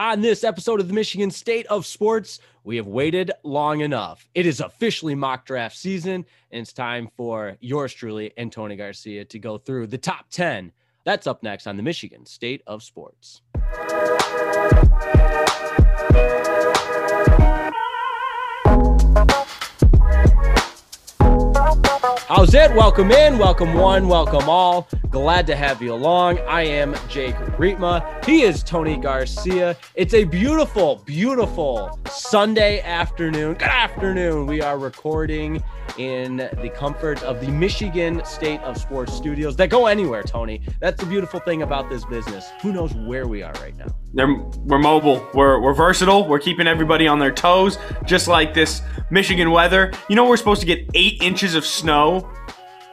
On this episode of the Michigan State of Sports, we have waited long enough. It is officially mock draft season, and it's time for yours truly and Tony Garcia to go through the top 10. That's up next on the Michigan State of Sports. How's it? Welcome in, welcome one, welcome all. Glad to have you along. I am Jake Rietma. He is Tony Garcia. It's a beautiful, beautiful Sunday afternoon. Good afternoon. We are recording in the comfort of the Michigan State of Sports studios that go anywhere, Tony. That's the beautiful thing about this business. Who knows where we are right now? They're, we're mobile. We're, we're versatile. We're keeping everybody on their toes, just like this Michigan weather. You know, we're supposed to get eight inches of snow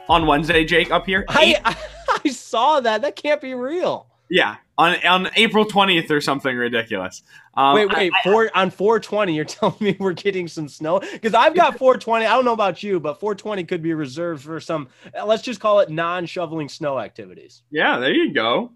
on Wednesday, Jake, up here. I, I saw that. That can't be real. Yeah, on on April twentieth or something ridiculous. Um, wait, wait, I, four on four twenty. You're telling me we're getting some snow because I've got four twenty. I don't know about you, but four twenty could be reserved for some. Let's just call it non-shoveling snow activities. Yeah, there you go.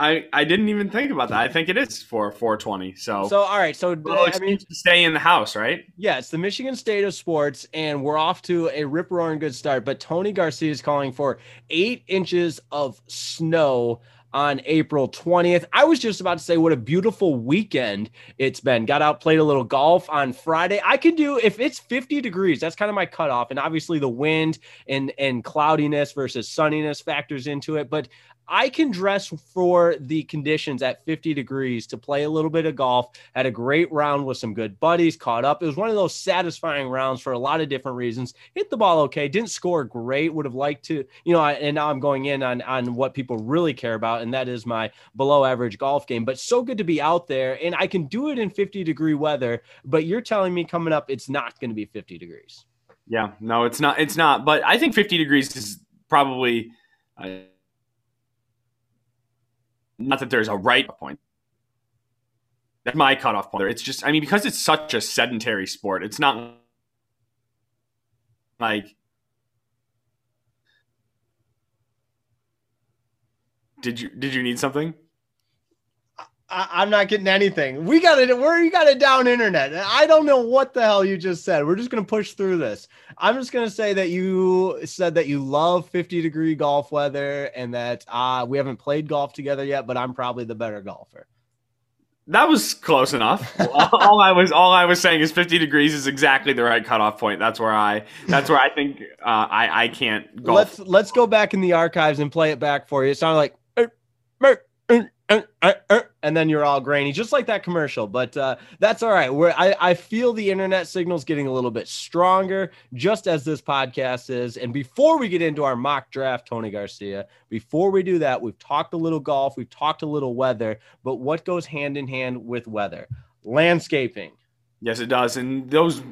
I I didn't even think about that. I think it is for 420. So so all right. So well, I mean, to stay in the house, right? Yeah, it's the Michigan State of Sports, and we're off to a rip roaring good start. But Tony Garcia is calling for eight inches of snow on April 20th. I was just about to say what a beautiful weekend it's been. Got out, played a little golf on Friday. I could do if it's 50 degrees, that's kind of my cutoff. And obviously the wind and and cloudiness versus sunniness factors into it. But I can dress for the conditions at 50 degrees to play a little bit of golf. Had a great round with some good buddies, caught up. It was one of those satisfying rounds for a lot of different reasons. Hit the ball okay, didn't score great. Would have liked to, you know, and now I'm going in on on what people really care about, and that is my below average golf game. But so good to be out there, and I can do it in 50 degree weather. But you're telling me coming up, it's not going to be 50 degrees. Yeah, no, it's not. It's not. But I think 50 degrees is probably. Uh, not that there's a right point. That's my cutoff point. It's just, I mean, because it's such a sedentary sport, it's not like. Did you did you need something? I, am not getting anything. We got it. Where you got it down internet. I don't know what the hell you just said. We're just gonna push through this. I'm just gonna say that you said that you love 50 degree golf weather and that uh, we haven't played golf together yet, but I'm probably the better golfer. That was close enough. all I was all I was saying is 50 degrees is exactly the right cutoff point. That's where I that's where I think uh, I I can't golf. Let's let's go back in the archives and play it back for you. It sounded like. Uh, uh, uh, and then you're all grainy, just like that commercial. But uh, that's all right. Where I, I feel the internet signal's getting a little bit stronger, just as this podcast is. And before we get into our mock draft, Tony Garcia, before we do that, we've talked a little golf, we've talked a little weather, but what goes hand in hand with weather? Landscaping. Yes, it does. And those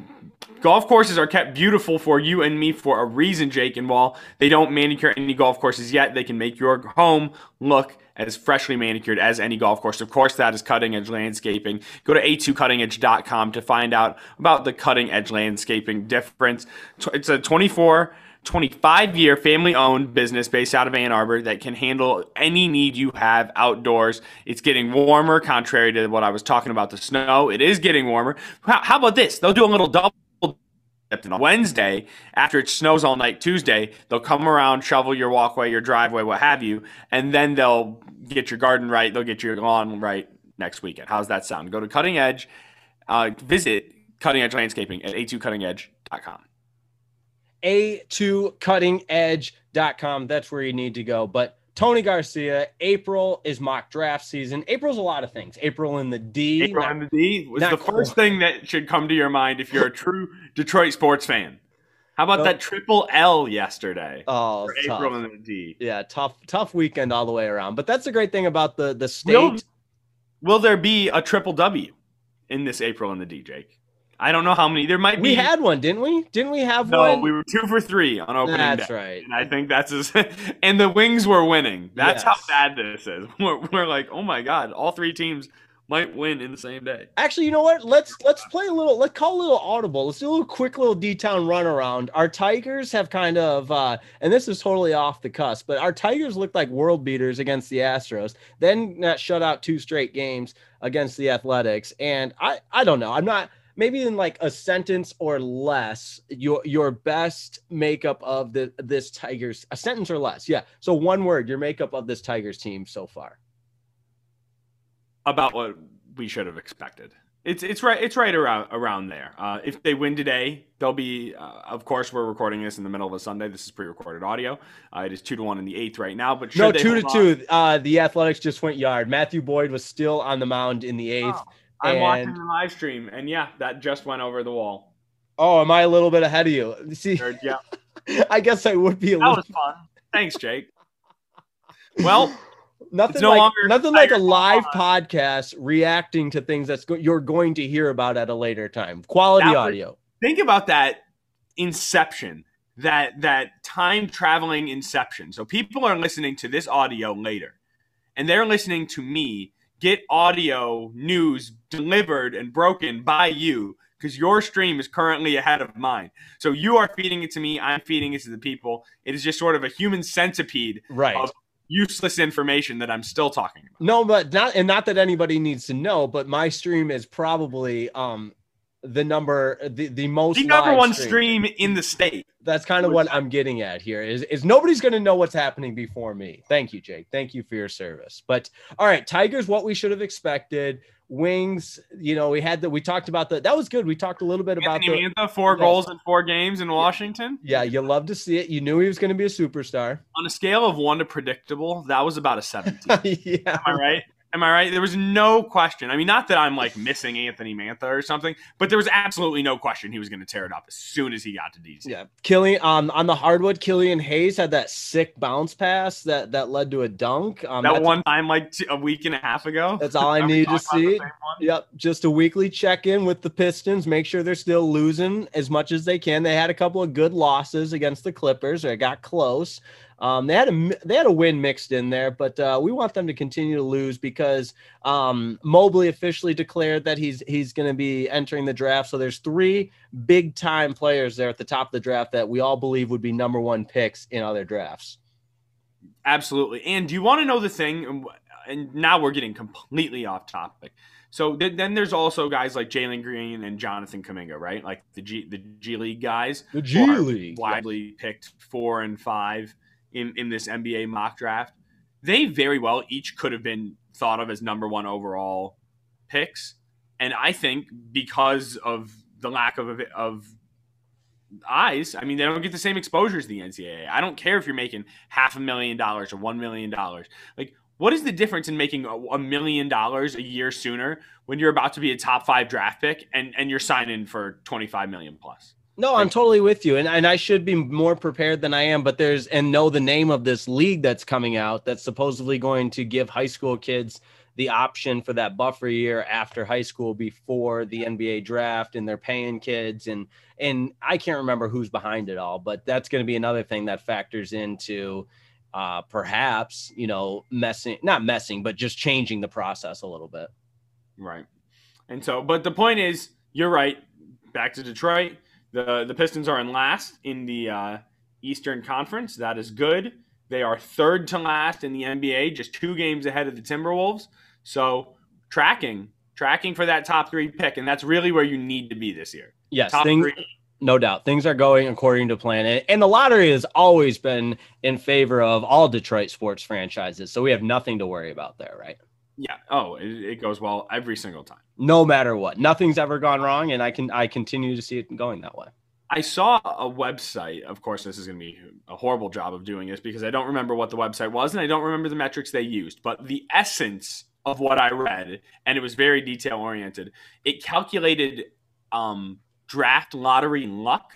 golf courses are kept beautiful for you and me for a reason, Jake. And while they don't manicure any golf courses yet, they can make your home look as freshly manicured as any golf course. Of course, that is cutting edge landscaping. Go to a2cuttingedge.com to find out about the cutting edge landscaping difference. It's a 24 25 year family owned business based out of Ann Arbor that can handle any need you have outdoors. It's getting warmer, contrary to what I was talking about the snow. It is getting warmer. How, about this? They'll do a little double on Wednesday, after it snows all night Tuesday, they'll come around, shovel your walkway, your driveway, what have you, and then they'll get your garden right. They'll get your lawn right next weekend. How's that sound? Go to Cutting Edge, uh, visit Cutting Edge Landscaping at a2cuttingedge.com. A2cuttingedge.com. That's where you need to go. But Tony Garcia, April is mock draft season. April's a lot of things. April in the D. April in the D was the first thing that should come to your mind if you're a true Detroit sports fan. How about that triple L yesterday? Oh, April in the D. Yeah, tough, tough weekend all the way around. But that's the great thing about the the state. Will, will there be a triple W in this April in the D, Jake? I don't know how many. There might be. We had one, didn't we? Didn't we have no, one? No, we were two for three on opening That's day. That's right. And I think that's as, and the Wings were winning. That's yes. how bad this is. We're, we're like, oh my god, all three teams might win in the same day. Actually, you know what? Let's let's play a little. Let's call a little audible. Let's do a little quick little D town run around. Our Tigers have kind of, uh, and this is totally off the cusp, but our Tigers looked like world beaters against the Astros. Then that shut out two straight games against the Athletics, and I I don't know. I'm not maybe in like a sentence or less your your best makeup of the this Tigers a sentence or less. Yeah. So one word, your makeup of this Tigers team so far about what we should have expected. It's it's right it's right around around there. Uh, if they win today, they'll be. Uh, of course, we're recording this in the middle of a Sunday. This is pre-recorded audio. Uh, it is two to one in the eighth right now. But no, two to on, two. Uh, the Athletics just went yard. Matthew Boyd was still on the mound in the eighth. Oh, I'm and... watching the live stream, and yeah, that just went over the wall. Oh, am I a little bit ahead of you? See, yeah. I guess I would be a little. that little. was fun. Thanks, Jake. Well, nothing no like nothing like a live podcast reacting to things that's go- you're going to hear about at a later time. Quality audio. think about that inception, that that time traveling inception. So people are listening to this audio later, and they're listening to me get audio news delivered and broken by you because your stream is currently ahead of mine. So you are feeding it to me, I'm feeding it to the people. It is just sort of a human centipede right. of useless information that I'm still talking about. No, but not and not that anybody needs to know, but my stream is probably um the number the, the most the number one stream. stream in the state. That's kind of what I'm getting at here is is nobody's going to know what's happening before me. Thank you, Jake. Thank you for your service. But all right, Tigers what we should have expected wings. You know, we had that. We talked about the. That was good. We talked a little bit about Anthony the four yes. goals in four games in Washington. Yeah, you love to see it. You knew he was going to be a superstar. On a scale of one to predictable, that was about a seventeen. yeah, am I right? Am I right? There was no question. I mean, not that I'm like missing Anthony Mantha or something, but there was absolutely no question he was going to tear it up as soon as he got to DC. Yeah, Killian um, on the hardwood, Killian Hayes had that sick bounce pass that that led to a dunk. Um, that one time, like t- a week and a half ago. That's all I need to see. Yep, just a weekly check in with the Pistons. Make sure they're still losing as much as they can. They had a couple of good losses against the Clippers. Or it got close. Um, they had a they had a win mixed in there, but uh, we want them to continue to lose because um, Mobley officially declared that he's he's going to be entering the draft. So there's three big time players there at the top of the draft that we all believe would be number one picks in other drafts. Absolutely. And do you want to know the thing? And now we're getting completely off topic. So then there's also guys like Jalen Green and Jonathan Kuminga, right? Like the G the G League guys. The G League widely picked four and five in, in this NBA mock draft, they very well each could have been thought of as number one overall picks. And I think because of the lack of, of eyes, I mean, they don't get the same exposure as the NCAA. I don't care if you're making half a million dollars or one million dollars. Like, what is the difference in making a million dollars a year sooner when you're about to be a top five draft pick and, and you're signing for 25 million plus? No, I'm totally with you. And, and I should be more prepared than I am, but there's and know the name of this league that's coming out that's supposedly going to give high school kids the option for that buffer year after high school before the NBA draft and they're paying kids and and I can't remember who's behind it all, but that's going to be another thing that factors into uh perhaps, you know, messing not messing, but just changing the process a little bit. Right. And so but the point is, you're right. Back to Detroit the the Pistons are in last in the uh, Eastern Conference. That is good. They are third to last in the NBA, just two games ahead of the Timberwolves. So tracking, tracking for that top three pick, and that's really where you need to be this year. Yes, things, no doubt, things are going according to plan, and the lottery has always been in favor of all Detroit sports franchises. So we have nothing to worry about there, right? Yeah. Oh, it, it, goes well every single time. No matter what, nothing's ever gone wrong, and I can I continue to see it going that way. I saw a website. Of course, this is going to be a horrible job of doing this because I don't remember what the website was and I don't remember the metrics they used. But the essence of what I read, and it was very detail oriented. It calculated um, draft lottery luck,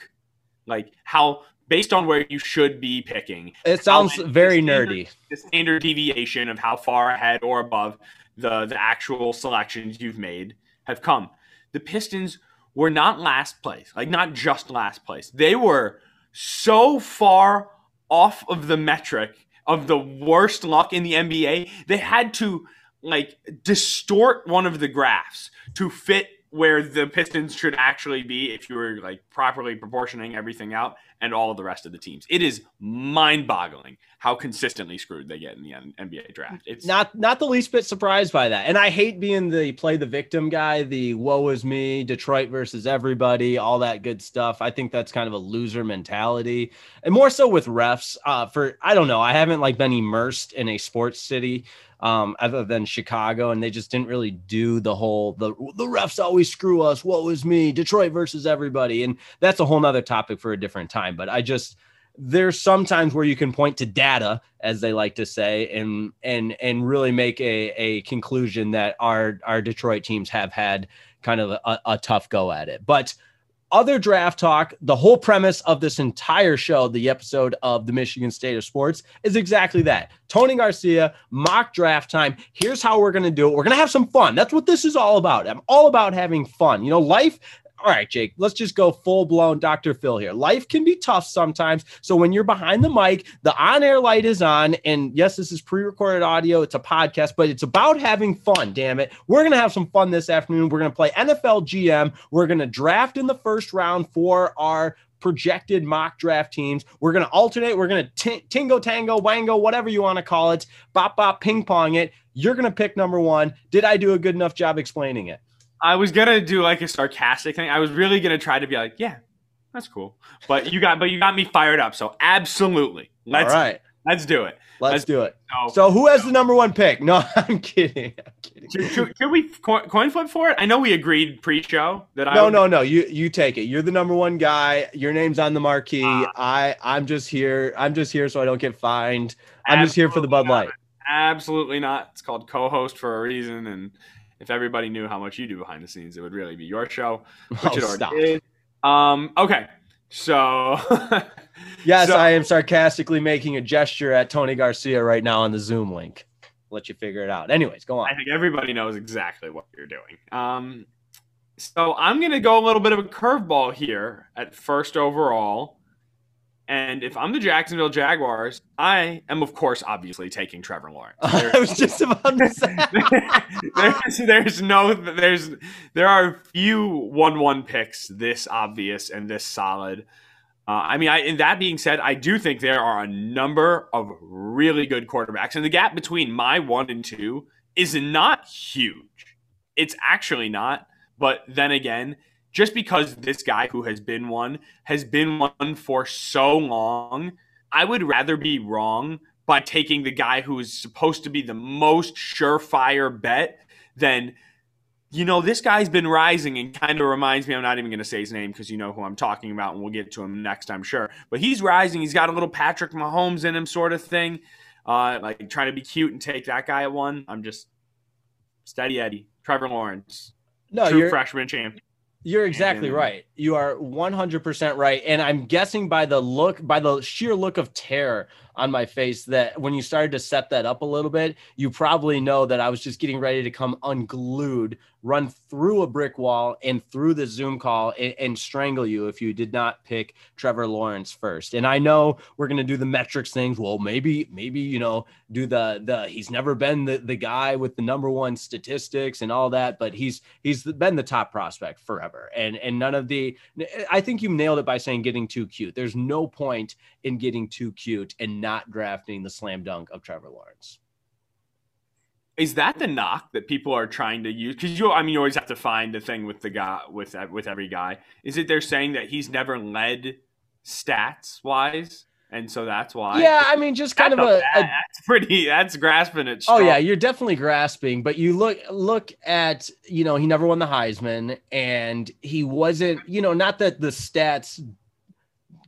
like how based on where you should be picking. It sounds very the standard, nerdy. The standard deviation of how far ahead or above the the actual selections you've made have come. The Pistons were not last place, like not just last place. They were so far off of the metric of the worst luck in the NBA. They had to like distort one of the graphs to fit where the Pistons should actually be if you were like properly proportioning everything out and all of the rest of the teams. It is mind-boggling how consistently screwed they get in the NBA draft. It's not not the least bit surprised by that. And I hate being the play the victim guy, the woe is me, Detroit versus everybody, all that good stuff. I think that's kind of a loser mentality. And more so with refs uh for I don't know, I haven't like been immersed in a sports city um, other than Chicago, and they just didn't really do the whole the the refs always screw us. What was me? Detroit versus everybody, and that's a whole nother topic for a different time. But I just there's sometimes where you can point to data, as they like to say, and and and really make a a conclusion that our our Detroit teams have had kind of a, a tough go at it, but other draft talk, the whole premise of this entire show, the episode of the Michigan State of Sports, is exactly that. Tony Garcia, mock draft time. Here's how we're going to do it. We're going to have some fun. That's what this is all about. I'm all about having fun. You know, life all right, Jake, let's just go full blown Dr. Phil here. Life can be tough sometimes. So when you're behind the mic, the on air light is on. And yes, this is pre recorded audio, it's a podcast, but it's about having fun. Damn it. We're going to have some fun this afternoon. We're going to play NFL GM. We're going to draft in the first round for our projected mock draft teams. We're going to alternate. We're going to t- tingo, tango, wango, whatever you want to call it, bop, bop, ping pong it. You're going to pick number one. Did I do a good enough job explaining it? I was gonna do like a sarcastic thing. I was really gonna try to be like, yeah, that's cool. But you got, but you got me fired up. So absolutely, let's All right. let's do it. Let's, let's do it. So, so, who has the number one pick? No, I'm kidding. I'm kidding. Should, should, should, we coin flip for it? I know we agreed pre-show that I. No, would... no, no. You you take it. You're the number one guy. Your name's on the marquee. Uh, I I'm just here. I'm just here so I don't get fined. I'm just here for the Bud Light. Not. Absolutely not. It's called co-host for a reason, and if everybody knew how much you do behind the scenes, it would really be your show, which oh, it already stop. is. Um, okay, so yes, so, I am sarcastically making a gesture at Tony Garcia right now on the Zoom link. Let you figure it out. Anyways, go on. I think everybody knows exactly what you're doing. Um, so I'm going to go a little bit of a curveball here at first overall. And if I'm the Jacksonville Jaguars, I am, of course, obviously taking Trevor Lawrence. I was just about to say. there's, there's no, there's, there are few one-one picks this obvious and this solid. Uh, I mean, I, in that being said, I do think there are a number of really good quarterbacks, and the gap between my one and two is not huge. It's actually not. But then again, just because this guy who has been one has been one for so long, I would rather be wrong by taking the guy who is supposed to be the most surefire bet than you know, this guy's been rising and kind of reminds me. I'm not even going to say his name because you know who I'm talking about, and we'll get to him next, I'm sure. But he's rising. He's got a little Patrick Mahomes in him, sort of thing. Uh, like trying to be cute and take that guy at one. I'm just steady Eddie, Trevor Lawrence, no, true freshman champion. You're exactly right. You are 100% right. And I'm guessing by the look, by the sheer look of terror on my face, that when you started to set that up a little bit, you probably know that I was just getting ready to come unglued run through a brick wall and through the Zoom call and, and, strangle you if you did not pick Trevor Lawrence first. And I know we're gonna do the metrics things. Well, maybe, maybe you know, do the the he's never been the, the guy with the number one statistics and all that, but he's he's been the top prospect forever. And and none of the I think you nailed it by saying getting too cute. There's no point in getting too cute and not drafting the slam dunk of Trevor Lawrence. Is that the knock that people are trying to use? Because you, I mean, you always have to find the thing with the guy with with every guy. Is it they're saying that he's never led stats wise, and so that's why? Yeah, I mean, just kind that's of a, a, that's pretty. That's grasping it. Oh yeah, you're definitely grasping. But you look look at you know he never won the Heisman, and he wasn't you know not that the stats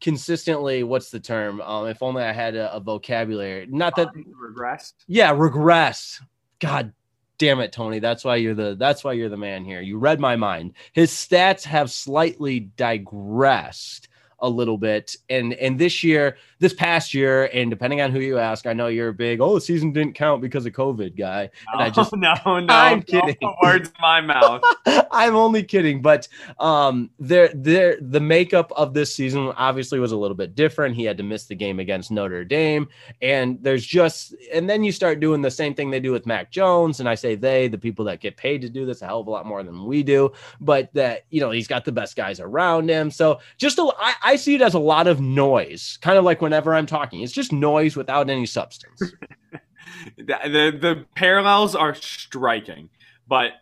consistently what's the term um if only i had a, a vocabulary not that regressed yeah regress God damn it, Tony. That's why you're the that's why you're the man here. You read my mind. His stats have slightly digressed a little bit. And and this year, this past year, and depending on who you ask, I know you're a big oh the season didn't count because of COVID guy. And I just no no I'm kidding. No words in my mouth. I'm only kidding, but um, there there the makeup of this season obviously was a little bit different. He had to miss the game against Notre Dame, and there's just and then you start doing the same thing they do with Mac Jones, and I say they, the people that get paid to do this a hell of a lot more than we do, but that you know he's got the best guys around him. So just a, I, I see it as a lot of noise, kind of like whenever I'm talking, it's just noise without any substance. the, the the parallels are striking, but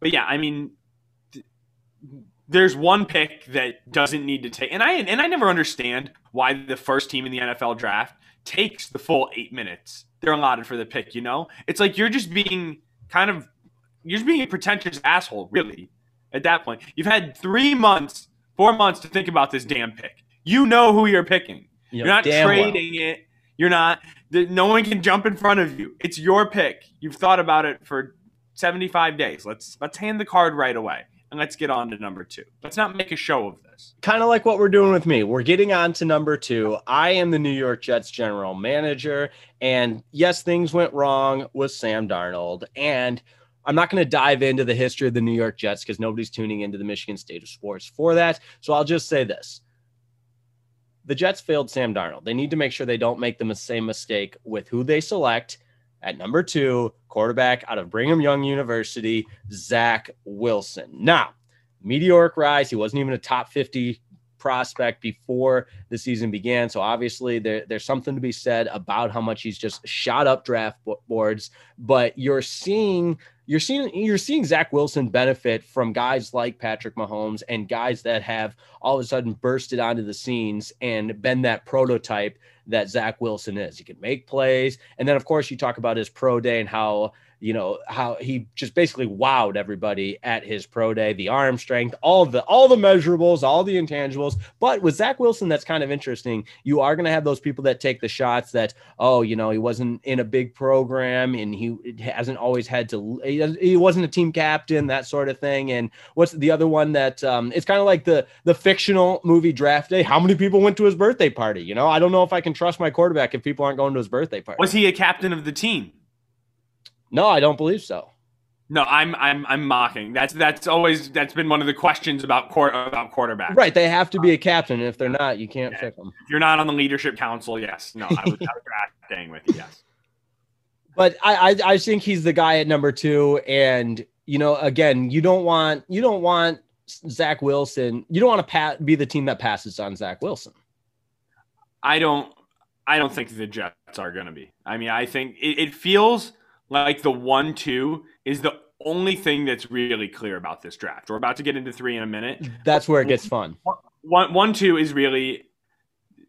but yeah, I mean there's one pick that doesn't need to take and I and I never understand why the first team in the NFL draft takes the full eight minutes they're allotted for the pick, you know? It's like you're just being kind of you're just being a pretentious asshole, really, at that point. You've had three months, four months to think about this damn pick. You know who you're picking. You are not trading well. it. You're not no one can jump in front of you. It's your pick. You've thought about it for 75 days. Let's let's hand the card right away and let's get on to number two. Let's not make a show of this. Kind of like what we're doing with me. We're getting on to number two. I am the New York Jets general manager. And yes, things went wrong with Sam Darnold. And I'm not going to dive into the history of the New York Jets because nobody's tuning into the Michigan State of Sports for that. So I'll just say this. The Jets failed Sam Darnold. They need to make sure they don't make the same mistake with who they select at number two, quarterback out of Brigham Young University, Zach Wilson. Now, meteoric rise. He wasn't even a top 50 prospect before the season began. So obviously there, there's something to be said about how much he's just shot up draft boards. But you're seeing you're seeing you're seeing Zach Wilson benefit from guys like Patrick Mahomes and guys that have all of a sudden bursted onto the scenes and been that prototype that Zach Wilson is. He can make plays. And then of course you talk about his pro day and how you know how he just basically wowed everybody at his pro day the arm strength all the all the measurables all the intangibles. But with zach wilson that's kind of interesting. You are going to have those people that take the shots that oh you know he wasn't in a big program and he hasn't always had to he wasn't a team captain that sort of thing. And what's the other one that um, it's kind of like the the fictional movie draft day. How many people went to his birthday party? You know i don't know if i can trust my quarterback if people aren't going to his birthday party. Was he a captain of the team no, I don't believe so. No, I'm I'm I'm mocking. That's that's always that's been one of the questions about court about quarterbacks. Right, they have to be a um, captain. If they're not, you can't yeah. pick them. If you're not on the leadership council, yes. No, I was staying with you. Yes. But I, I I think he's the guy at number two, and you know, again, you don't want you don't want Zach Wilson. You don't want to pat, be the team that passes on Zach Wilson. I don't. I don't think the Jets are going to be. I mean, I think it, it feels like the one two is the only thing that's really clear about this draft. We're about to get into three in a minute. That's where it gets fun. One one two is really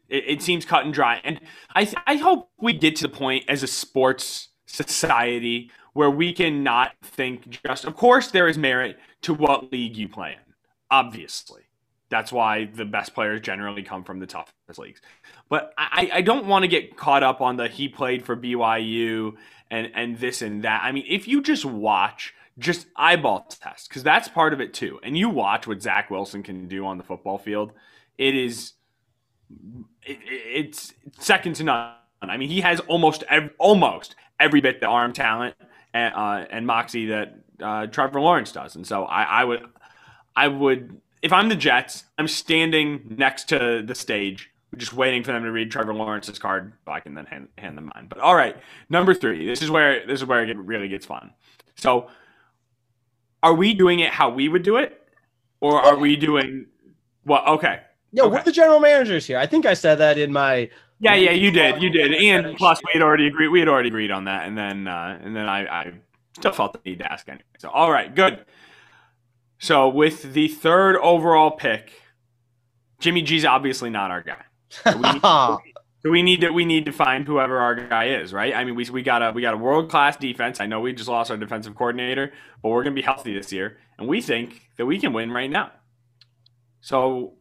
it, it seems cut and dry, and I I hope we get to the point as a sports society where we can not think just. Of course, there is merit to what league you play in. Obviously, that's why the best players generally come from the toughest leagues. But I, I don't want to get caught up on the he played for BYU and and this and that. I mean, if you just watch, just eyeball test, because that's part of it too. And you watch what Zach Wilson can do on the football field, it is it, it's second to none. I mean, he has almost every, almost every bit the arm talent and, uh, and moxie that uh, Trevor Lawrence does. And so I, I would I would if I'm the Jets, I'm standing next to the stage just waiting for them to read Trevor Lawrence's card, so I can then hand, hand them mine. But all right, number three. This is where this is where it really gets fun. So, are we doing it how we would do it, or are we doing what? Well, okay. Yeah, okay. we're the general managers here. I think I said that in my. Yeah, yeah, you did, you did, and plus we had already agreed. We had already agreed on that, and then uh, and then I, I still felt the need to ask anyway. So, all right, good. So with the third overall pick, Jimmy G's obviously not our guy. So we, need, so we need to we need to find whoever our guy is, right? I mean, we we got a we got a world class defense. I know we just lost our defensive coordinator, but we're gonna be healthy this year, and we think that we can win right now. So,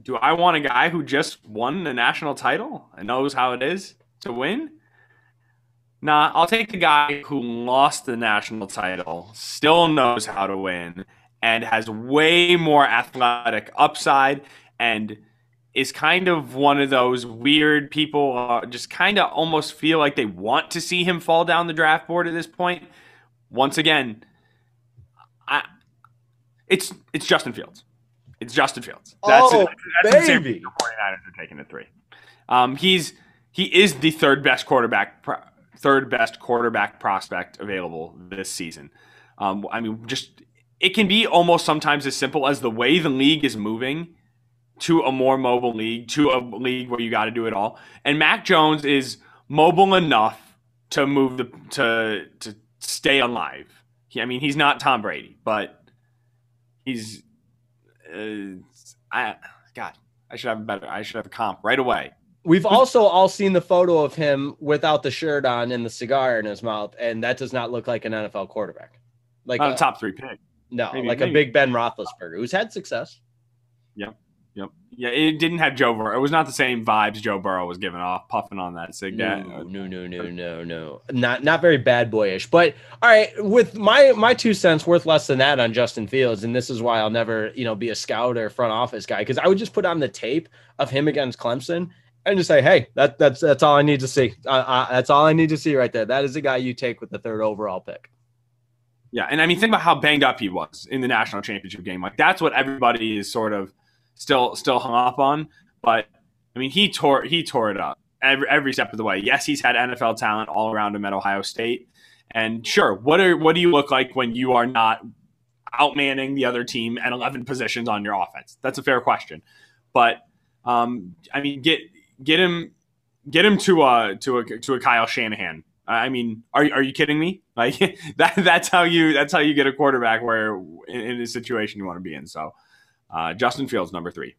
do I want a guy who just won the national title and knows how it is to win? Nah, I'll take the guy who lost the national title, still knows how to win, and has way more athletic upside and is kind of one of those weird people uh, just kind of almost feel like they want to see him fall down the draft board at this point. Once again, I it's it's Justin Fields. It's Justin Fields. That's oh, That's baby. The 49ers are taking the three. Um, he's he is the third best quarterback, third best quarterback prospect available this season. Um, I mean, just it can be almost sometimes as simple as the way the league is moving to a more mobile league, to a league where you got to do it all. And Mac Jones is mobile enough to move the to to stay alive. He, I mean, he's not Tom Brady, but he's uh, I God, I should have a better. I should have a comp right away. We've also all seen the photo of him without the shirt on and the cigar in his mouth, and that does not look like an NFL quarterback. Like a, a top three pick. No, maybe, like maybe. a Big Ben Roethlisberger, who's had success. Yep. Yep. Yeah, it didn't have Joe Burrow. It was not the same vibes Joe Burrow was giving off, puffing on that cigarette. No, no, no, no, no, no. Not not very bad boyish. But all right, with my my two cents worth less than that on Justin Fields, and this is why I'll never, you know, be a scout or front office guy because I would just put on the tape of him against Clemson and just say, hey, that that's that's all I need to see. Uh, uh, that's all I need to see right there. That is the guy you take with the third overall pick. Yeah, and I mean, think about how banged up he was in the national championship game. Like that's what everybody is sort of still still hung up on. But I mean, he tore he tore it up every every step of the way. Yes, he's had NFL talent all around him at Ohio State. And sure, what are what do you look like when you are not outmanning the other team at 11 positions on your offense? That's a fair question. But um, I mean, get get him get him to a to a to a Kyle Shanahan. I mean, are are you kidding me? Like that that's how you that's how you get a quarterback where in, in a situation you want to be in. So uh, Justin Fields, number three.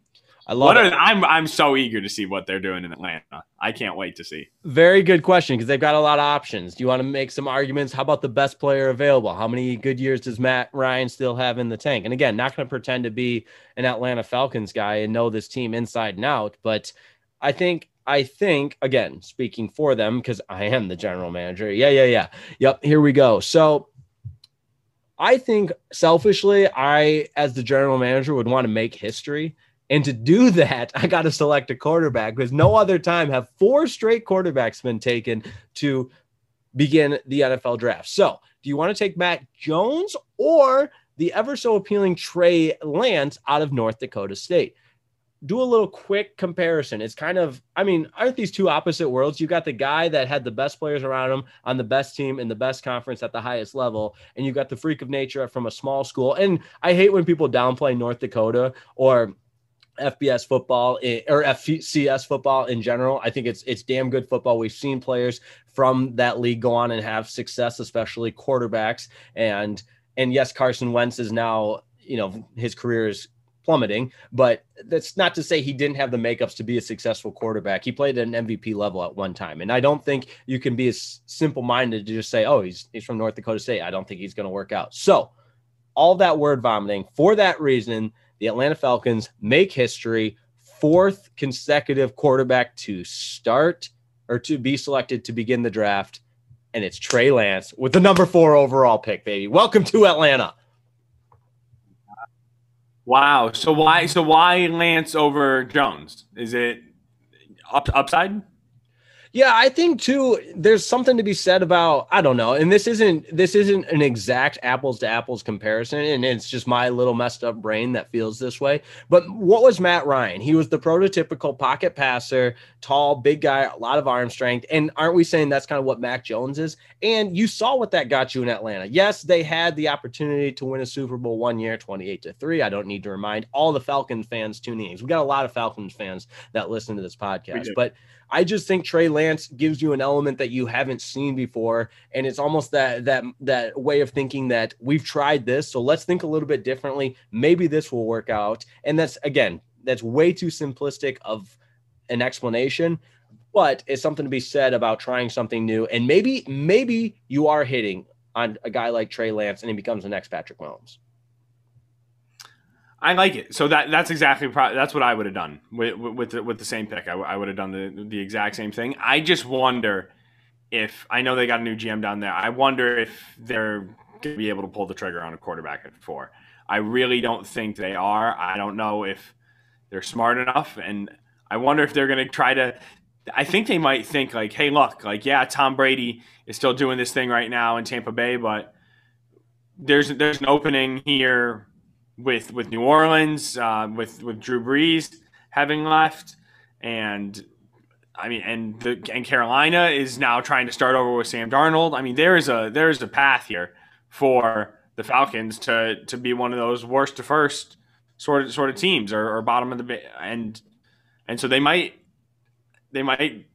I love it. I'm I'm so eager to see what they're doing in Atlanta. I can't wait to see. Very good question because they've got a lot of options. Do you want to make some arguments? How about the best player available? How many good years does Matt Ryan still have in the tank? And again, not going to pretend to be an Atlanta Falcons guy and know this team inside and out, but I think I think again, speaking for them because I am the general manager. Yeah, yeah, yeah. Yep, here we go. So I think selfishly, I, as the general manager, would want to make history. And to do that, I got to select a quarterback because no other time have four straight quarterbacks been taken to begin the NFL draft. So, do you want to take Matt Jones or the ever so appealing Trey Lance out of North Dakota State? Do a little quick comparison. It's kind of, I mean, aren't these two opposite worlds? You've got the guy that had the best players around him on the best team in the best conference at the highest level, and you got the freak of nature from a small school. And I hate when people downplay North Dakota or FBS football eh, or FCS football in general. I think it's it's damn good football. We've seen players from that league go on and have success, especially quarterbacks. And and yes, Carson Wentz is now you know his career is plummeting, but that's not to say he didn't have the makeups to be a successful quarterback. He played at an MVP level at one time. And I don't think you can be as simple minded to just say, oh, he's, he's from North Dakota State. I don't think he's going to work out. So, all that word vomiting for that reason, the Atlanta Falcons make history, fourth consecutive quarterback to start or to be selected to begin the draft. And it's Trey Lance with the number four overall pick, baby. Welcome to Atlanta. Wow. So why so why Lance over Jones? Is it up, upside? Yeah, I think too. There's something to be said about I don't know, and this isn't this isn't an exact apples to apples comparison, and it's just my little messed up brain that feels this way. But what was Matt Ryan? He was the prototypical pocket passer, tall, big guy, a lot of arm strength, and aren't we saying that's kind of what Mac Jones is? And you saw what that got you in Atlanta. Yes, they had the opportunity to win a Super Bowl one year, 28 to three. I don't need to remind all the Falcons fans tuning in. We got a lot of Falcons fans that listen to this podcast, but I just think Trey Lance gives you an element that you haven't seen before, and it's almost that that that way of thinking that we've tried this, so let's think a little bit differently. Maybe this will work out, and that's again, that's way too simplistic of an explanation, but it's something to be said about trying something new, and maybe maybe you are hitting on a guy like Trey Lance, and he becomes the next Patrick Mahomes. I like it. So that that's exactly pro- that's what I would have done with with the, with the same pick. I, would have done the the exact same thing. I just wonder if I know they got a new GM down there. I wonder if they're going to be able to pull the trigger on a quarterback at four. I really don't think they are. I don't know if they're smart enough, and I wonder if they're going to try to. I think they might think like, hey, look, like yeah, Tom Brady is still doing this thing right now in Tampa Bay, but there's there's an opening here with with New Orleans, uh, with with Drew Brees having left, and I mean, and the and Carolina is now trying to start over with Sam Darnold. I mean, there is a there is a path here for the Falcons to to be one of those worst to first sort of sort of teams or, or bottom of the and and so they might they might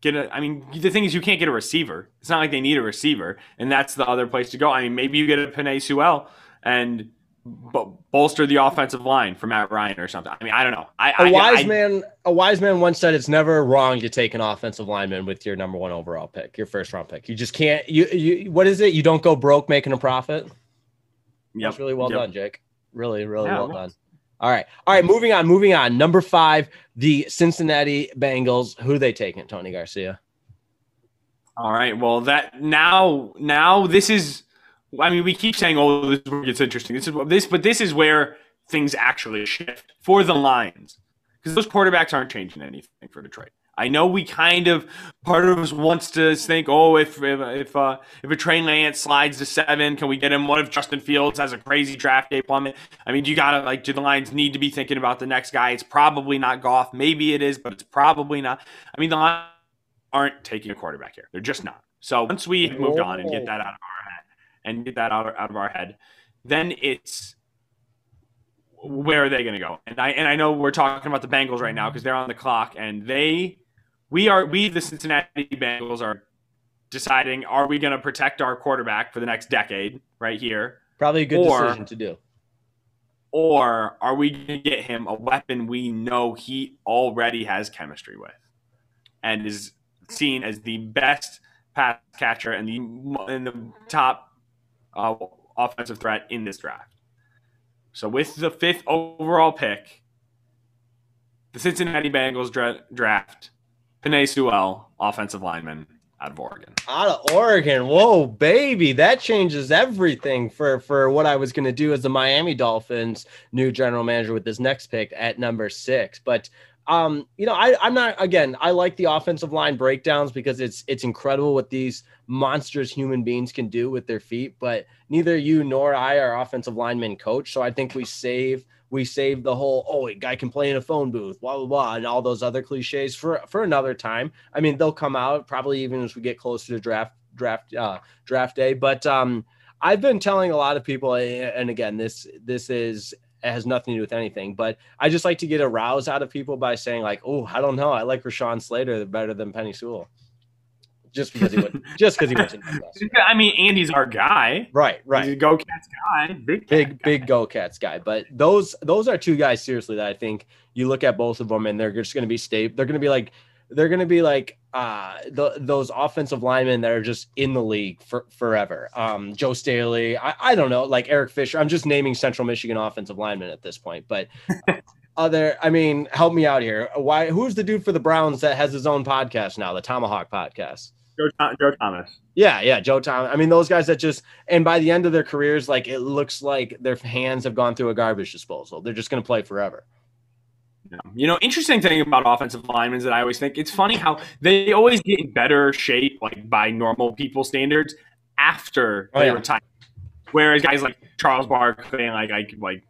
get a. I mean, the thing is, you can't get a receiver. It's not like they need a receiver, and that's the other place to go. I mean, maybe you get a Penei Sewell and bolster the offensive line for Matt Ryan or something. I mean, I don't know. I, a wise I, man, a wise man once said it's never wrong to take an offensive lineman with your number one overall pick, your first round pick. You just can't. You you what is it? You don't go broke making a profit. Yeah, that's really well yep. done, Jake. Really, really yeah, well done. All right. All right. Moving on. Moving on. Number five, the Cincinnati Bengals. Who they taking? Tony Garcia. All right. Well, that now, now this is. I mean, we keep saying, "Oh, this is where it interesting." This is this, but this is where things actually shift for the Lions because those quarterbacks aren't changing anything for Detroit. I know we kind of part of us wants to think, oh, if if if, uh, if a Trey Lance slides to seven, can we get him? What if Justin Fields has a crazy draft day plummet? I mean, you gotta like, do the Lions need to be thinking about the next guy? It's probably not Goff. Maybe it is, but it's probably not. I mean, the Lions aren't taking a quarterback here. They're just not. So once we moved on and get that out of our and get that out of, out of our head, then it's where are they going to go? And I and I know we're talking about the Bengals right now because they're on the clock and they we are we the Cincinnati Bengals are deciding are we going to protect our quarterback for the next decade right here? Probably a good or, decision to do. Or are we going to get him a weapon we know he already has chemistry with and is seen as the best pass catcher and the in the top uh, offensive threat in this draft. So with the fifth overall pick, the Cincinnati Bengals dra- draft Penei Sewell, offensive lineman out of Oregon. Out of Oregon. Whoa, baby. That changes everything for, for what I was going to do as the Miami Dolphins new general manager with this next pick at number six. But um, you know, I, I'm not again, I like the offensive line breakdowns because it's it's incredible what these monstrous human beings can do with their feet, but neither you nor I are offensive lineman coach. So I think we save we save the whole oh a guy can play in a phone booth blah blah blah and all those other cliches for for another time i mean they'll come out probably even as we get closer to draft draft uh draft day but um i've been telling a lot of people and again this this is it has nothing to do with anything but i just like to get a rouse out of people by saying like oh i don't know i like rashawn slater better than Penei Sewell just because he went just because he went to I mean, Andy's our guy. Right, right. He's a Go Cats guy, big big guy. big Go Cats guy. But those those are two guys seriously that I think you look at both of them and they're just going to be stable. They're going to be like they're going to be like uh the, those offensive linemen that are just in the league for forever. Um, Joe Staley, I, I don't know, like Eric Fisher. I'm just naming Central Michigan offensive linemen at this point, but. other i mean help me out here why who's the dude for the browns that has his own podcast now the tomahawk podcast Joe, Joe Thomas. Yeah, yeah, Joe Thomas. I mean, those guys that just and by the end of their careers, like it looks like their hands have gone through a garbage disposal. They're just going to play forever. You know, interesting thing about offensive linemen that I always think it's funny how they always get in better shape, like by normal people standards, after oh, they yeah. retire. Whereas guys like Charles Barkley and like like like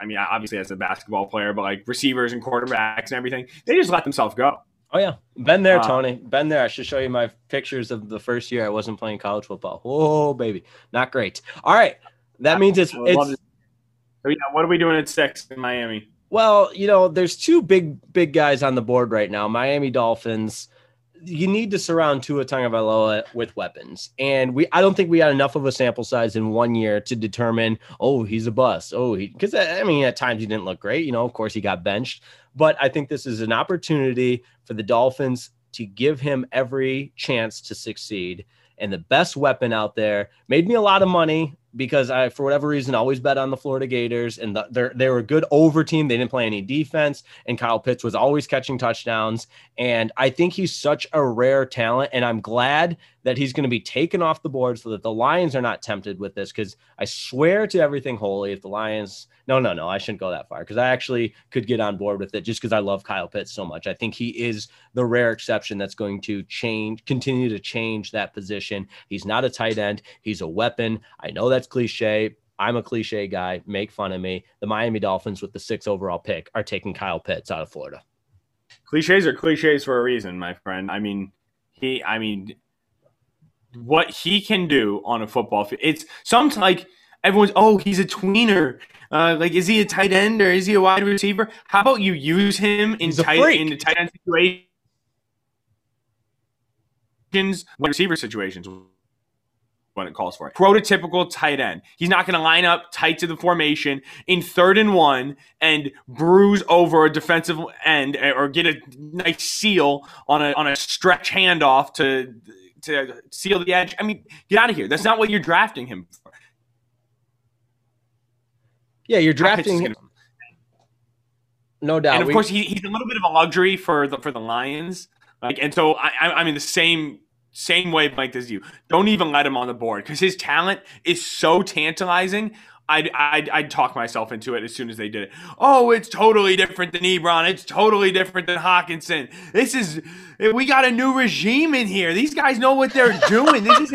I mean, obviously as a basketball player, but like receivers and quarterbacks and everything, they just let themselves go. Oh yeah, been there, uh, Tony. Been there. I should show you my pictures of the first year I wasn't playing college football. Oh baby, not great. All right, that means it's it's. Yeah, what are we doing at six in Miami? Well, you know, there's two big big guys on the board right now. Miami Dolphins. You need to surround Tua Tagovailoa with weapons, and we. I don't think we had enough of a sample size in one year to determine. Oh, he's a bust. Oh, because uh, I mean at times he didn't look great. You know, of course he got benched, but I think this is an opportunity for the Dolphins to give him every chance to succeed. And the best weapon out there made me a lot of money because I, for whatever reason, always bet on the Florida Gators, and the, they were a good over team. They didn't play any defense, and Kyle Pitts was always catching touchdowns. And I think he's such a rare talent, and I'm glad that he's going to be taken off the board so that the Lions are not tempted with this. Because I swear to everything holy, if the Lions, no, no, no, I shouldn't go that far because I actually could get on board with it just because I love Kyle Pitts so much. I think he is the rare exception that's going to change, continue to change that position. He's not a tight end, he's a weapon. I know that's cliche. I'm a cliche guy. Make fun of me. The Miami Dolphins, with the six overall pick, are taking Kyle Pitts out of Florida. Cliches are cliches for a reason, my friend. I mean, he, I mean, what he can do on a football field. It's sometimes like everyone's, oh, he's a tweener. Uh, like, is he a tight end or is he a wide receiver? How about you use him in tight in the tight end situations, wide receiver situations when it calls for it. Prototypical tight end. He's not going to line up tight to the formation in third and one and bruise over a defensive end or get a nice seal on a on a stretch handoff to to seal the edge. I mean, get out of here. That's not what you're drafting him for. Yeah, you're drafting him. No doubt. And of we, course, he, he's a little bit of a luxury for the for the Lions. Like, and so I, I'm in the same same wavelength as you. Don't even let him on the board because his talent is so tantalizing. I'd, I'd, I'd talk myself into it as soon as they did it. Oh, it's totally different than Ebron. It's totally different than Hockenson. This is, we got a new regime in here. These guys know what they're doing. This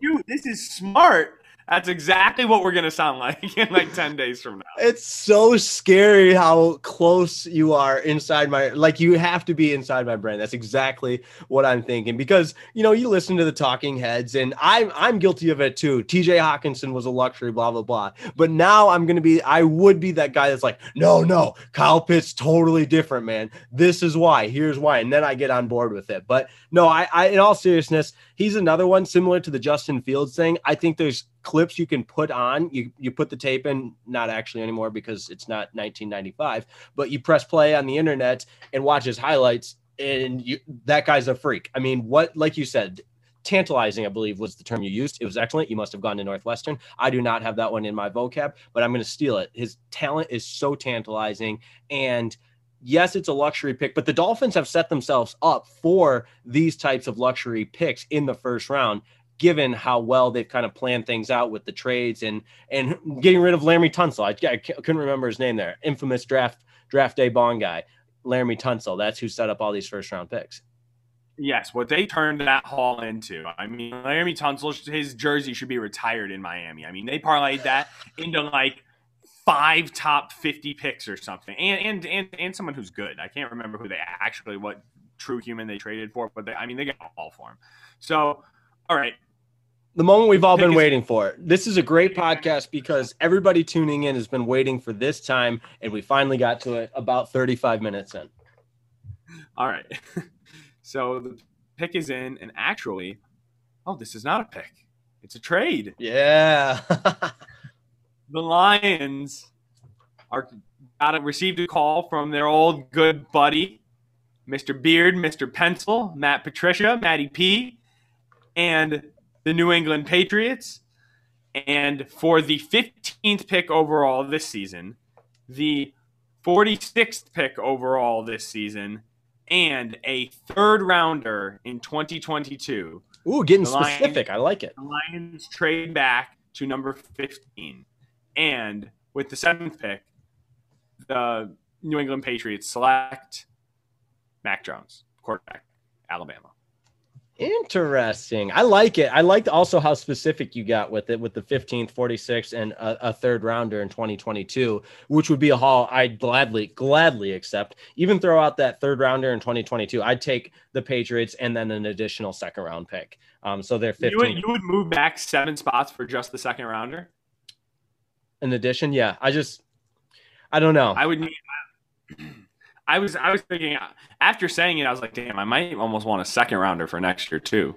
cute. This is smart. That's exactly what we're gonna sound like in like 10 days from now. It's so scary how close you are inside my like you have to be inside my brain. That's exactly what I'm thinking. Because you know, you listen to the talking heads, and I'm I'm guilty of it too. TJ Hockenson was a luxury, blah, blah, blah. But now I'm gonna be, I would be that guy that's like, no, no, Kyle Pitts totally different, man. This is why, here's why. And then I get on board with it. But no, I, I in all seriousness, he's another one similar to the Justin Fields thing. I think there's clips you can put on. You you put the tape in, not actually anymore because it's not 1995, but you press play on the internet and watch his highlights, and you, that guy's a freak. I mean, what like you said, tantalizing, I believe was the term you used. It was excellent. You must have gone to Northwestern. I do not have that one in my vocab, but I'm going to steal it. His talent is so tantalizing and yes, it's a luxury pick, but the Dolphins have set themselves up for these types of luxury picks in the first round given how well they've kind of planned things out with the trades and and getting rid of Laremy Tunsil. I, I couldn't remember his name there. Infamous draft draft day bond guy, Laremy Tunsil. That's who set up all these first round picks. Yes, what they turned that haul into. I mean, Laremy Tunsil, his jersey should be retired in Miami. I mean, they parlayed that into like five top 50 picks or something. And and and, and someone who's good. I can't remember who they actually what true human they traded for, but they, I mean, they got all for him. So, all right, the moment we've all been waiting for. This is a great podcast because everybody tuning in has been waiting for this time, and we finally got to it about 35 minutes in. All right. So the pick is in, and actually, oh, this is not a pick. It's a trade. Yeah. the Lions are got received a call from their old good buddy, Mr. Beard, Mr. Pencil, Matt Patricia, Matty P, and the New England Patriots. And for the 15th pick overall this season, the 46th pick overall this season, and a third rounder in 2022. Ooh, getting specific. I like it. The Lions trade back to number 15. And with the seventh pick, the New England Patriots select Mac Jones, quarterback, Alabama. Interesting. I like it. I liked also how specific you got with it with the 15th, 46th, and a, a, third rounder in 2022, which would be a haul I'd gladly, gladly accept. Even throw out that third rounder in 2022. I'd take the Patriots and then an additional second round pick. Um, so they're 15. You would, you would move back seven spots for just the second rounder? In addition, yeah. I just, I don't know. I would need. I was I was thinking after saying it, I was like, damn, I might almost want a second rounder for next year too.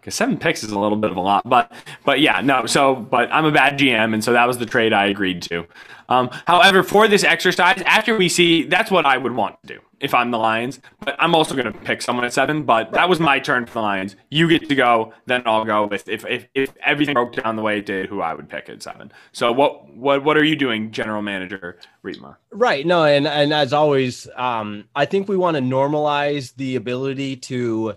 Because seven picks is a little bit of a lot, but but yeah, no. So, but I'm a bad GM, and so that was the trade I agreed to. Um, however, for this exercise, after we see, that's what I would want to do if I'm the Lions. But I'm also going to pick someone at seven. But that was my turn for the Lions. You get to go, then I'll go with if if, if everything broke down the way it did, who I would pick at seven. So what what what are you doing, General Manager Riepma? Right. No, and and as always, um, I think we want to normalize the ability to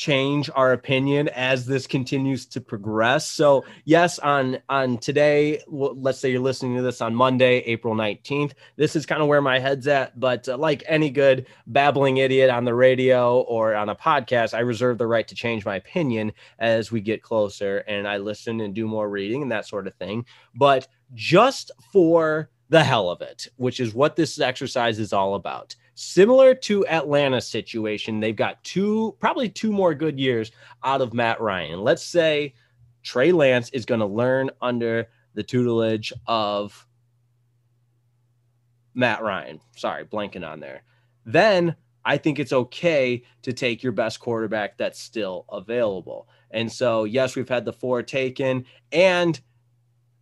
change our opinion as this continues to progress. So, yes, on on today, let's say you're listening to this on Monday, April 19th. This is kind of where my head's at, but uh, like any good babbling idiot on the radio or on a podcast, I reserve the right to change my opinion as we get closer and I listen and do more reading and that sort of thing. But just for the hell of it, which is what this exercise is all about similar to Atlanta situation, they've got two, probably two more good years out of Matt Ryan. Let's say Trey Lance is going to learn under the tutelage of Matt Ryan. Sorry, blanking on there. Then I think it's okay to take your best quarterback that's still available. And so, yes, we've had the four taken, and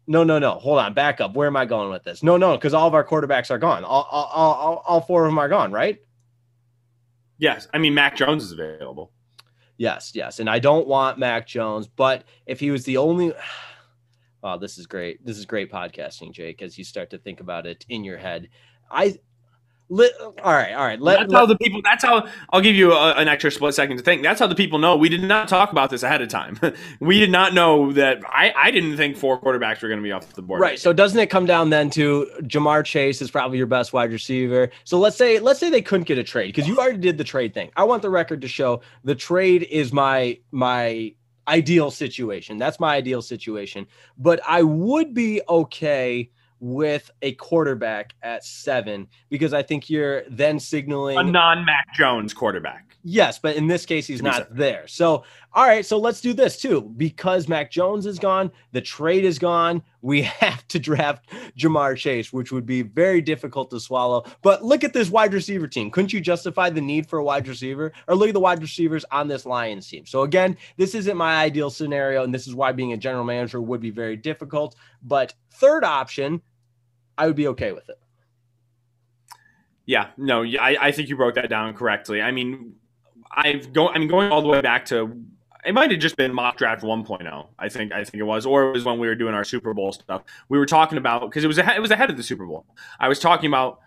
no, no, no. Hold on. Back up. Where am I going with this? No, no, because all of our quarterbacks are gone. All, all, all, all four of them are gone, right? Yes. I mean, Mac Jones is available. Yes, yes. And I don't want Mac Jones, but if he was the only. Wow, this is great. This is great podcasting, Jake, as you start to think about it in your head. I let, all right, all right. Let, that's let, how the people. That's how I'll give you a, an extra split second to think. That's how the people know. We did not talk about this ahead of time. we did not know that. I I didn't think four quarterbacks were going to be off the board. Right. So doesn't it come down then to Ja'Marr Chase is probably your best wide receiver. So let's say let's say they couldn't get a trade because you already did the trade thing. I want the record to show the trade is my my ideal situation. That's my ideal situation. But I would be okay with a quarterback at seven because I think you're then signaling a non Mac Jones quarterback. Yes, but in this case, he's not there. So, all right, so let's do this too. Because Mac Jones is gone, the trade is gone. We have to draft Ja'Marr Chase, which would be very difficult to swallow. But look at this wide receiver team. Couldn't you justify the need for a wide receiver? Or look at the wide receivers on this Lions team. So, again, this isn't my ideal scenario, and this is why being a general manager would be very difficult. But third option, I would be okay with it. Yeah, no, I, I think you broke that down correctly. I mean, I've go, I mean, going all the way back to it might have just been mock draft 1.0. I think I think it was, or it was when we were doing our Super Bowl stuff. We were talking about because it was ahead, it was ahead of the Super Bowl. I was talking about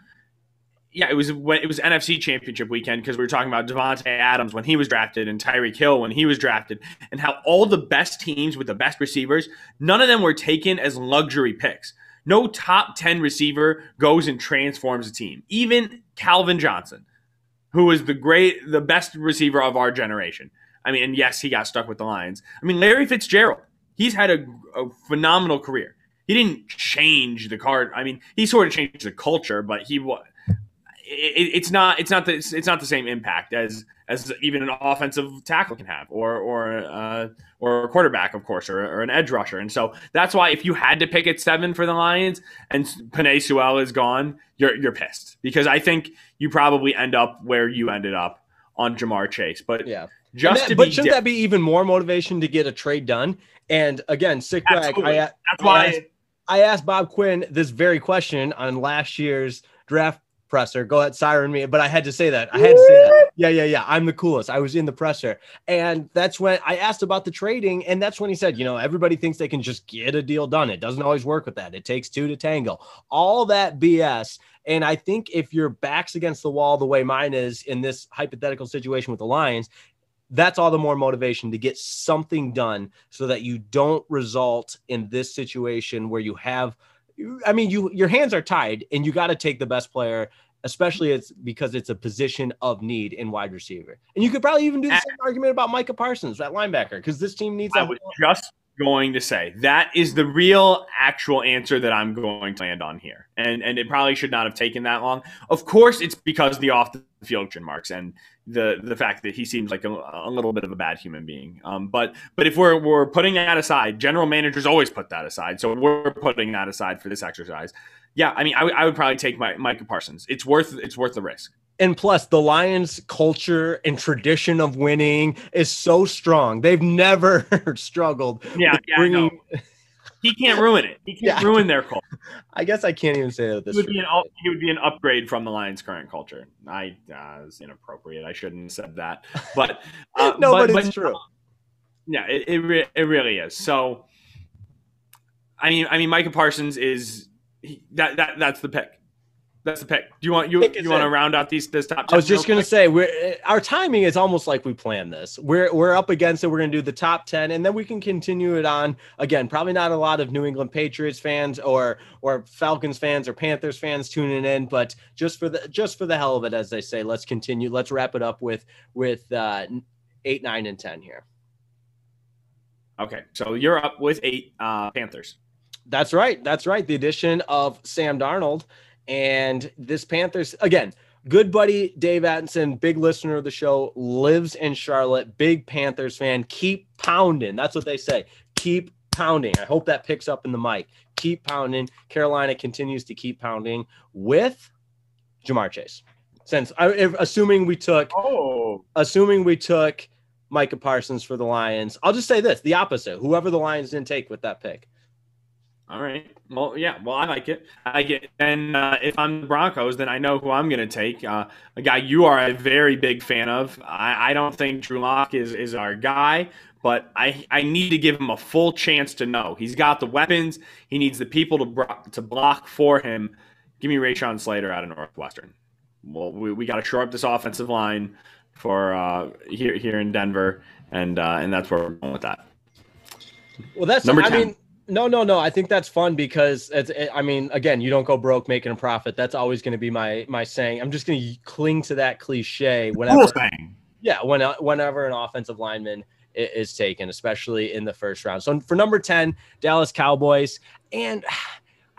yeah, it was when it was NFC Championship weekend because we were talking about Davante Adams when he was drafted and Tyreek Hill when he was drafted, and how all the best teams with the best receivers, none of them were taken as luxury picks. No top 10 receiver goes and transforms a team. Even Calvin Johnson, who was the great, the best receiver of our generation. I mean, and yes, he got stuck with the Lions. I mean, Larry Fitzgerald, he's had a, a phenomenal career. He didn't change the card. I mean, he sort of changed the culture, but he was. It, it's not. It's not the. It's not the same impact as as even an offensive tackle can have, or or uh, or a quarterback, of course, or, or, an edge rusher. And so that's why if you had to pick at seven for the Lions and Penei Sewell is gone, you're you're pissed because I think you probably end up where you ended up on Ja'Marr Chase. But yeah, just that, but shouldn't that be even more motivation to get a trade done? And again, sick brag. I, that's why I asked, I asked Bob Quinn this very question on last year's draft presser. Go ahead, siren me. But I had to say that. I had to say that. Yeah, yeah, yeah. I'm the coolest. I was in the presser. And that's when I asked about the trading. And that's when he said, you know, everybody thinks they can just get a deal done. It doesn't always work with that. It takes two to tango. All that BS. And I think if your back's against the wall the way mine is in this hypothetical situation with the Lions, that's all the more motivation to get something done so that you don't result in this situation where you have – I mean, you your hands are tied, and you got to take the best player, especially it's because it's a position of need in wide receiver. And you could probably even do the same argument about Micah Parsons, that linebacker, because this team needs. I was just going to say that is the real actual answer that I'm going to land on here, and and it probably should not have taken that long. Of course, it's because the off the field marks and the the fact that he seems like a, a little bit of a bad human being. Um, but but if we're we're putting that aside, general managers always put that aside. So we're putting that aside for this exercise. Yeah, I mean, I, w- I would probably take my Micah Parsons. It's worth it's worth the risk. And plus, the Lions' culture and tradition of winning is so strong. They've never struggled. Yeah, yeah, bringing, he can't ruin it. He can't yeah. ruin their culture. I guess I can't even say that. This he would, be an, he would be an upgrade from the Lions' current culture. I uh, was inappropriate. I shouldn't have said that, but uh, no, but, but it's but, true. Yeah, it it, re- it really is. So, I mean, I mean, Micah Parsons is he, that that that's the pick. That's the pick. Do you want you Pick you is want to round out these this top? I was just gonna quick? say we're our timing is almost like we planned this. We're we're up against it. We're gonna do the top ten, and then we can continue it on. Again, probably not a lot of New England Patriots fans or or Falcons fans or Panthers fans tuning in, but just for the just for the hell of it, as they say, let's continue. Let's wrap it up with with uh, eight, nine, and ten here. Okay, so you're up with eight uh, Panthers. That's right. That's right. The addition of Sam Darnold and this Panthers again. Good buddy Dave Atkinson, big listener of the show, lives in Charlotte, big Panthers fan. Keep pounding. That's what they say. Keep pounding. I hope that picks up in the mic. Keep pounding. Carolina continues to keep pounding with Ja'Marr Chase. Since I, if, assuming we took Oh, assuming we took Micah Parsons for the Lions, I'll just say this: the opposite. Whoever the Lions didn't take with that pick. All right. Well, yeah. Well, I like it. I like it. And uh, if I'm the Broncos, then I know who I'm going to take. Uh, a guy you are a very big fan of. I, I don't think Drew Lock is is our guy, but I I need to give him a full chance to know he's got the weapons. He needs the people to bro- to block for him. Give me Rashawn Slater out of Northwestern. Well, we, we got to shore up this offensive line for uh, here here in Denver, and uh, and that's where we're going with that. Well, that's Number I 10. mean, no, no, no. I think that's fun because it's. It, I mean, again, you don't go broke making a profit. That's always going to be my my saying. I'm just going to cling to that cliche whenever. thing. Yeah, when uh, whenever an offensive lineman is taken, especially in the first round. So for number ten, Dallas Cowboys, and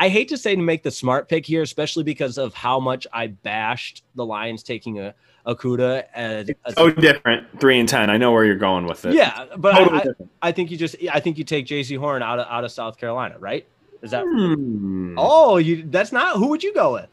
I hate to say to make the smart pick here, especially because of how much I bashed the Lions taking a Okudah So different, three and ten. I know where you're going with it. yeah, but totally I. I think you just I think you take Jaycee Horn out of out of South Carolina, right? Is that Hmm. Oh, you that's not who would you go with?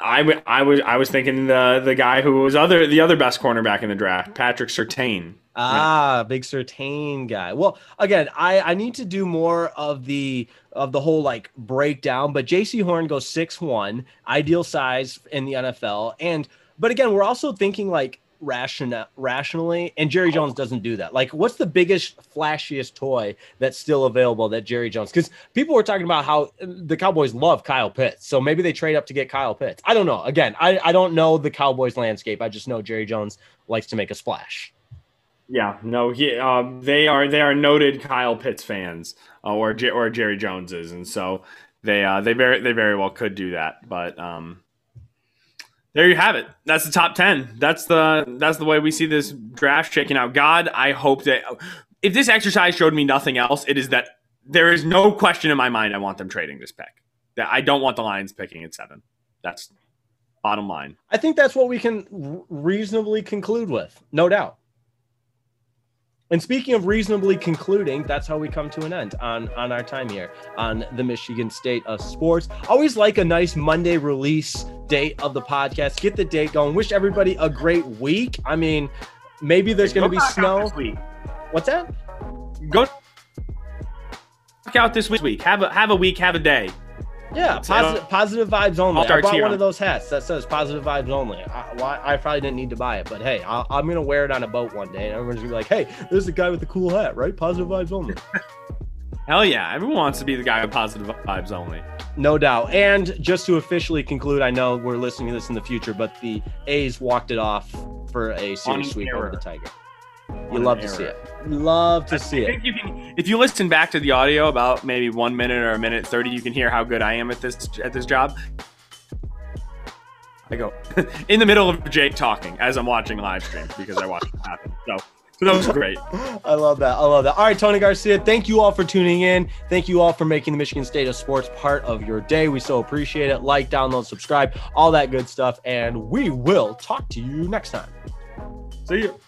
I, w- I was I was thinking the the guy who was other the other best cornerback in the draft, Patrick Surtain. Ah, big Surtain guy. Well, again, I I need to do more of the of the whole like breakdown, but Jaycee Horn goes six one, ideal size in the NFL. And but again, we're also thinking like rational rationally and Jerry Jones doesn't do that. Like what's the biggest flashiest toy that's still available that Jerry Jones cuz people were talking about how the Cowboys love Kyle Pitts. So maybe they trade up to get Kyle Pitts. I don't know. Again, I I don't know the Cowboys landscape. I just know Jerry Jones likes to make a splash. Yeah, no, he um, they are they are noted Kyle Pitts fans uh, or or Jerry Joneses, and so they uh, they very they very well could do that. But um, there you have it. That's the top ten. That's the that's the way we see this draft shaking out. God, I hope that if this exercise showed me nothing else, it is that there is no question in my mind. I want them trading this pick. That I don't want the Lions picking at seven. That's bottom line. I think that's what we can reasonably conclude with, no doubt. And speaking of reasonably concluding, that's how we come to an end on on our time here on the Michigan State of Sports. Always like a nice Monday release date of the podcast. Get the date going. Wish everybody a great week. I mean, maybe there's going to be Go knock out snow. this week. What's that? Go out this week. Have a have a week. Have a day. Yeah, positive, positive vibes only. I bought one on- of those hats that says positive vibes only. I, well, I probably didn't need to buy it, but hey, i I'm gonna wear it on a boat one day, and everyone's gonna be like, "Hey, there's the guy with the cool hat, right? Positive vibes only." Hell yeah! Everyone wants to be the guy with positive vibes only. no doubt. And just to officially conclude, I know we're listening to this in the future, but the A's walked it off for a series sweep over the Tiger. You love to error. see it. Love to see I it. you can, if you listen back to the audio about maybe one minute or a minute thirty, you can hear how good I am at this at this job. I go in the middle of Jake talking as I'm watching live stream because I watched it happen. So, so that was great. I love that. I love that. All right, Tony Garcia, thank you all for tuning in. Thank you all for making the Michigan State of Sports part of your day. We so appreciate it. Like, download, subscribe, all that good stuff. And we will talk to you next time. See you.